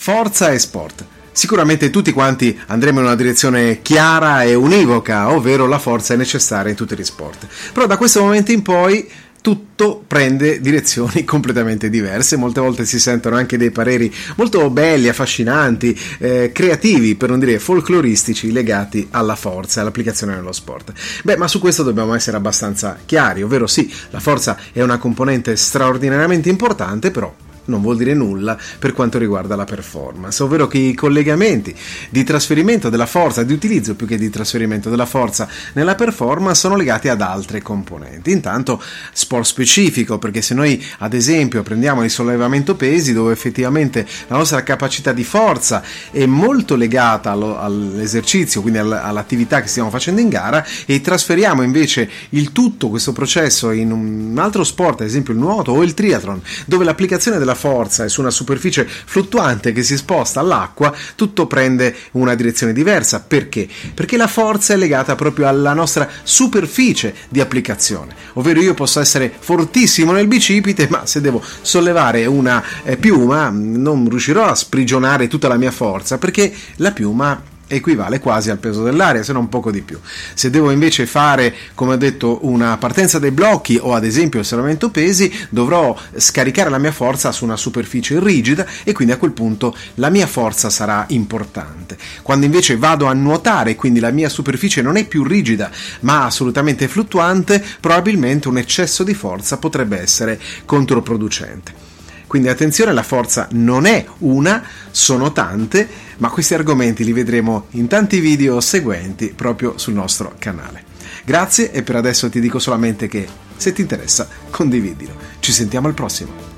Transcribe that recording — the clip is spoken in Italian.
Forza e sport. Sicuramente tutti quanti andremo in una direzione chiara e univoca, ovvero la forza è necessaria in tutti gli sport. Però da questo momento in poi tutto prende direzioni completamente diverse, molte volte si sentono anche dei pareri molto belli, affascinanti, eh, creativi, per non dire folcloristici, legati alla forza e all'applicazione nello sport. Beh, ma su questo dobbiamo essere abbastanza chiari, ovvero sì, la forza è una componente straordinariamente importante, però non vuol dire nulla per quanto riguarda la performance, ovvero che i collegamenti di trasferimento della forza, di utilizzo più che di trasferimento della forza nella performance sono legati ad altre componenti. Intanto sport specifico, perché se noi ad esempio prendiamo il sollevamento pesi dove effettivamente la nostra capacità di forza è molto legata allo, all'esercizio, quindi all'attività che stiamo facendo in gara e trasferiamo invece il tutto questo processo in un altro sport, ad esempio il nuoto o il triathlon, dove l'applicazione della forza e su una superficie fluttuante che si sposta all'acqua, tutto prende una direzione diversa. Perché? Perché la forza è legata proprio alla nostra superficie di applicazione. Ovvero io posso essere fortissimo nel bicipite, ma se devo sollevare una eh, piuma non riuscirò a sprigionare tutta la mia forza perché la piuma equivale quasi al peso dell'aria, se non poco di più. Se devo invece fare, come ho detto, una partenza dei blocchi o ad esempio il sollevamento pesi, dovrò scaricare la mia forza su una superficie rigida e quindi a quel punto la mia forza sarà importante. Quando invece vado a nuotare, quindi la mia superficie non è più rigida ma assolutamente fluttuante, probabilmente un eccesso di forza potrebbe essere controproducente. Quindi attenzione, la forza non è una, sono tante, ma questi argomenti li vedremo in tanti video seguenti proprio sul nostro canale. Grazie e per adesso ti dico solamente che se ti interessa condividilo. Ci sentiamo al prossimo.